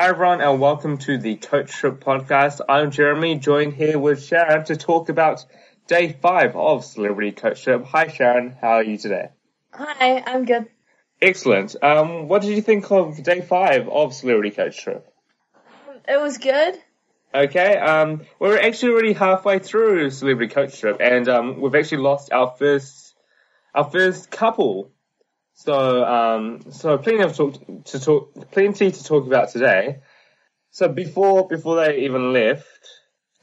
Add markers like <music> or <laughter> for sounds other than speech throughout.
Hi everyone and welcome to the Coach Trip podcast. I'm Jeremy, joined here with Sharon to talk about day five of Celebrity Coach Trip. Hi Sharon, how are you today? Hi, I'm good. Excellent. Um, what did you think of day five of Celebrity Coach Trip? It was good. Okay, um, we're actually already halfway through Celebrity Coach Trip and um, we've actually lost our first, our first couple. So, um, so plenty of talk to talk, plenty to talk about today. So before, before they even left,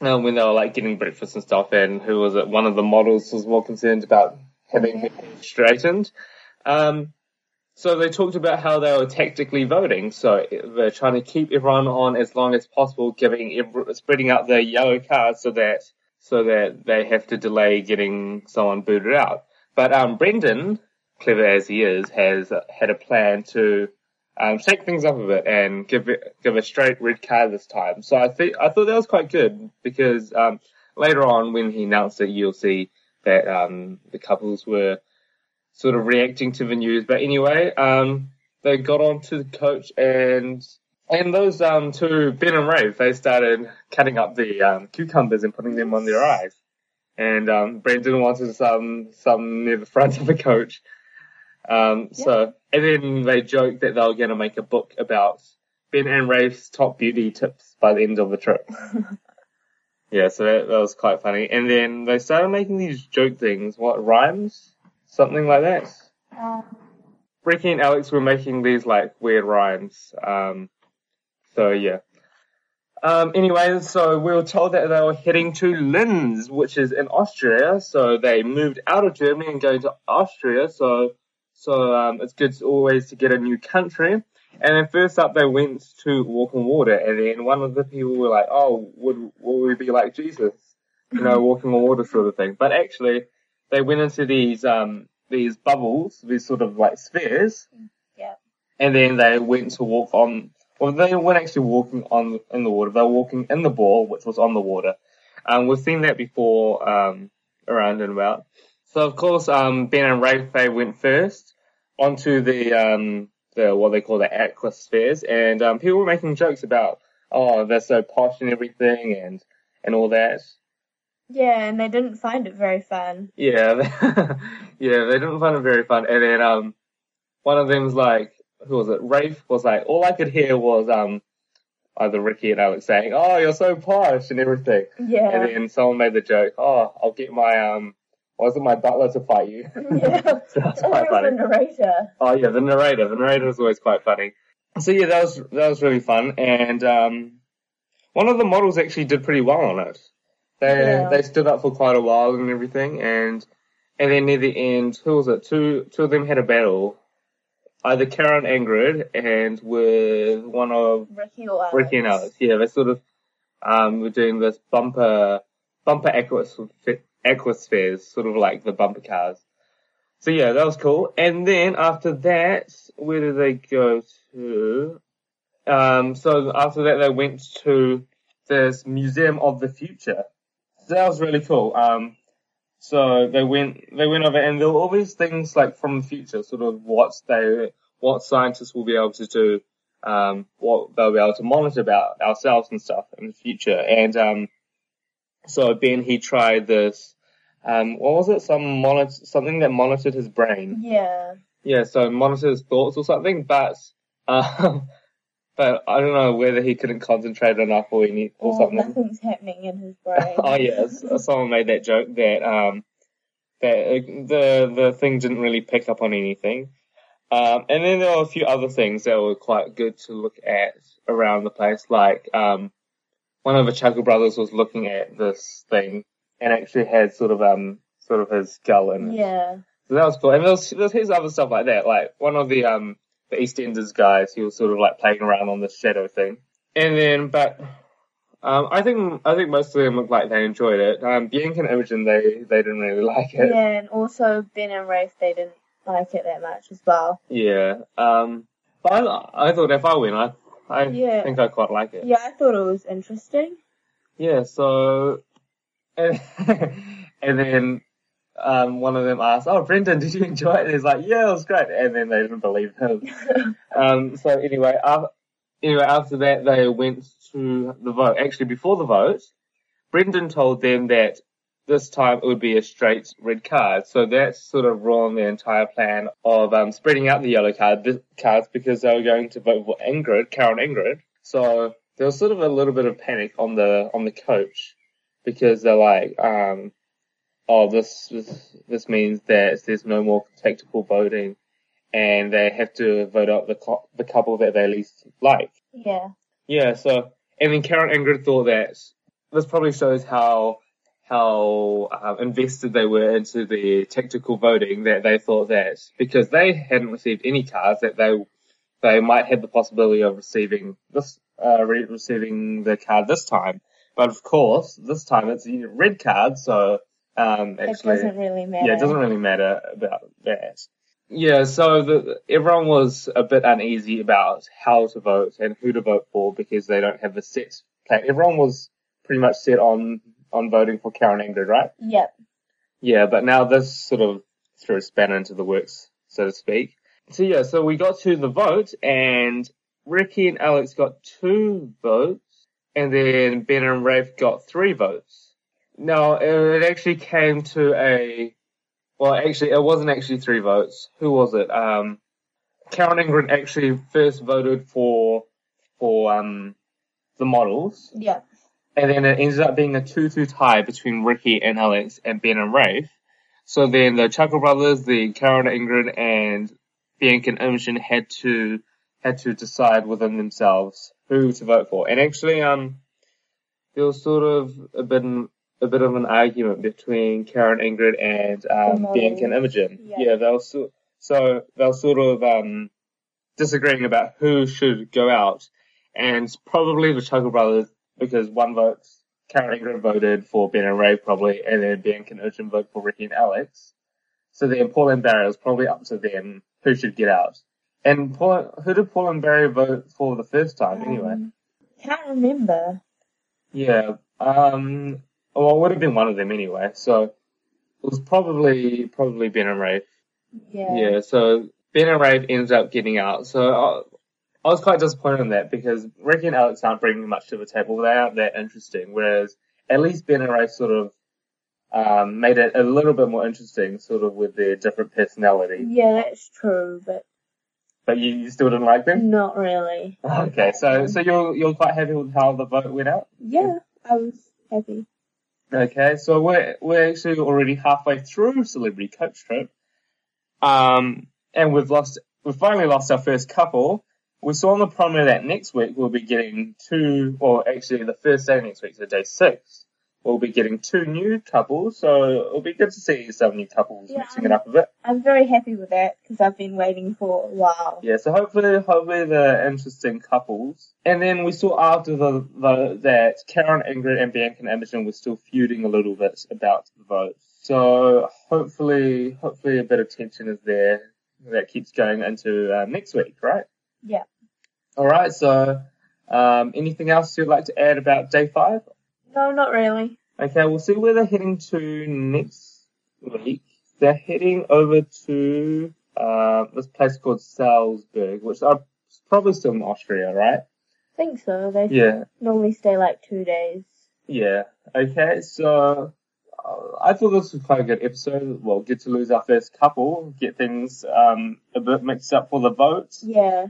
um, when they were like getting breakfast and stuff, and who was it? One of the models was more concerned about having her hair straightened. Um, so they talked about how they were tactically voting. So they're trying to keep everyone on as long as possible, giving every, spreading out the yellow cards so that so that they have to delay getting someone booted out. But um, Brendan clever as he is, has had a plan to um, shake things up a bit and give it, give a straight red card this time. So I think I thought that was quite good because um, later on when he announced it, you'll see that um, the couples were sort of reacting to the news. But anyway, um, they got on to the coach and and those um, two Ben and Rafe, they started cutting up the um, cucumbers and putting them on their eyes. And um, Brendan wanted some some near the front of the coach. Um, yeah. So, and then they joked that they were going to make a book about Ben and Rafe's top beauty tips by the end of the trip. <laughs> yeah, so that, that was quite funny. And then they started making these joke things, what, rhymes? Something like that? Um. Ricky and Alex were making these like weird rhymes. Um, so yeah. Um, anyway, so we were told that they were heading to Linz, which is in Austria. So they moved out of Germany and going to Austria. So so um, it's good always to get a new country. And then first up, they went to walk on water, and then one of the people were like, "Oh, would will we be like Jesus? You know, walking on water sort of thing." But actually, they went into these um these bubbles, these sort of like spheres. Yeah. And then they went to walk on. Well, they weren't actually walking on in the water. They were walking in the ball, which was on the water. Um, we've seen that before um, around and about. So of course, um, Ben and Rafe went first onto the um, the what they call the aquaspheres, and um, people were making jokes about oh they're so posh and everything and and all that. Yeah, and they didn't find it very fun. Yeah, <laughs> yeah, they didn't find it very fun. And then um, one of them's like, who was it? Rafe was like, all I could hear was um, either Ricky and Alex saying, "Oh, you're so posh" and everything. Yeah. And then someone made the joke, "Oh, I'll get my um wasn't my butler to fight you? <laughs> Yeah. so <laughs> that's quite funny. the narrator. Oh yeah, the narrator. The narrator is always quite funny. So yeah, that was that was really fun, and um, one of the models actually did pretty well on it. They yeah. they stood up for quite a while and everything, and and then near the end, who was it? Two two of them had a battle. Either Karen Ingrid and with one of Ricky or Alex. Ricky and Alex. Yeah, they sort of um, were doing this bumper bumper equus aquaspheres, sort of like the bumper cars. So yeah, that was cool. And then after that, where did they go to? Um, so after that, they went to this Museum of the Future. So that was really cool. Um, so they went, they went over and there were all these things like from the future, sort of what they, what scientists will be able to do, um, what they'll be able to monitor about ourselves and stuff in the future. And, um, so Ben, he tried this, um, what was it? Some monitor, something that monitored his brain. Yeah. Yeah, so monitored his thoughts or something, but, um, <laughs> but I don't know whether he couldn't concentrate enough or any, or, or something. Nothing's happening in his brain. <laughs> oh yes, someone made that joke that, um, that uh, the, the thing didn't really pick up on anything. Um, and then there were a few other things that were quite good to look at around the place, like, um, one of the Chuckle brothers was looking at this thing and actually had sort of um sort of his skull in it. Yeah. So that was cool. And there's there's his other stuff like that. Like one of the um the EastEnders guys, he was sort of like playing around on the shadow thing. And then, but um, I think I think most of them looked like they enjoyed it. Um, Bianca and Imogen, they they didn't really <laughs> like it. Yeah, and also Ben and Rafe, they didn't like it that much as well. Yeah. Um, but I, I thought if I win, I I yeah. think I quite like it. Yeah, I thought it was interesting. Yeah. So and, <laughs> and then um, one of them asked, "Oh, Brendan, did you enjoy it?" And he's like, "Yeah, it was great." And then they didn't believe him. <laughs> um, so anyway, anyway, after that, they went to the vote. Actually, before the vote, Brendan told them that this time it would be a straight red card. So that sort of ruined the entire plan of um, spreading out the yellow card cards because they were going to vote for Ingrid, Karen Ingrid. So there was sort of a little bit of panic on the on the coach because they're like, um, oh, this this, this means that there's no more tactical voting, and they have to vote out the the couple that they least like. Yeah. Yeah. So and then Karen Ingrid thought that this probably shows how how uh, invested they were into the tactical voting that they thought that because they hadn't received any cards that they they might have the possibility of receiving this uh, re- receiving the card this time. But of course, this time it's a red card, so um, actually, it doesn't really matter. Yeah, it doesn't really matter about that. Yeah, so the, everyone was a bit uneasy about how to vote and who to vote for because they don't have a set plan. Everyone was pretty much set on on voting for Karen Ingrid, right? Yep. Yeah, but now this sort of threw a spanner into the works, so to speak. So yeah, so we got to the vote and Ricky and Alex got two votes and then Ben and Rafe got three votes. Now, it actually came to a, well actually it wasn't actually three votes. Who was it? Um, Karen Ingrid actually first voted for, for, um, the models. Yeah. And then it ended up being a 2-2 tie between Ricky and Alex and Ben and Rafe. So then the Chuckle Brothers, the Karen Ingrid and Bianca and Imogen had to, had to decide within themselves who to vote for. And actually, um, there was sort of a bit, a bit of an argument between Karen Ingrid and, um, Bianca and Imogen. Yeah. yeah, they were so, so they were sort of, um, disagreeing about who should go out. And probably the Chuckle Brothers because one votes, Karen Ingrid voted for Ben and Ray probably, and then Ben and Imogen voted for Ricky and Alex. So then Paul and Barry was probably up to them who should get out. And Paul, who did Paul and Barry vote for the first time anyway? Um, can't remember. Yeah, um, well, it would have been one of them anyway. So it was probably probably Ben and Ray. Yeah. Yeah, so Ben and Ray ends up getting out. So uh, I was quite disappointed in that because Ricky and Alex aren't bringing much to the table. They aren't that interesting. Whereas at least Ben and Ray sort of um, made it a little bit more interesting, sort of with their different personality. Yeah, that's true, but But you, you still didn't like them. not really. Okay, so so you're you're quite happy with how the vote went out. Yeah, I was happy. Okay, so we're we're actually already halfway through Celebrity Coach Trip, um, and we've lost we've finally lost our first couple. We saw on the promo that next week we'll be getting two, or actually the first day next week, so day six, we'll be getting two new couples. So it'll be good to see some new couples Yeah, mixing it up a bit. I'm very happy with that because I've been waiting for a while. Yeah, so hopefully, hopefully the interesting couples. And then we saw after the, the that Karen, Ingrid, and Bianca and Imogen were still feuding a little bit about the vote. So hopefully, hopefully a bit of tension is there that keeps going into uh, next week, right? Yeah. All right. So, um, anything else you'd like to add about day five? No, not really. Okay, we'll see where they're heading to next week. They're heading over to uh, this place called Salzburg, which are probably still in Austria, right? I think so. They Yeah, normally stay like two days. yeah. Okay, so uh, I thought this was quite a good episode. Well, get to lose our first couple, get things um, a bit mixed up for the votes. Yeah.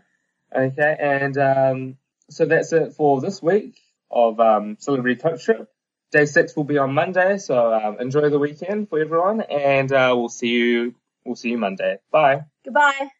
Okay, and um, so that's it for this week of um, Celebrity Coach Trip. Day six will be on Monday, so um, enjoy the weekend for everyone, and uh, we'll see you. We'll see you Monday. Bye. Goodbye.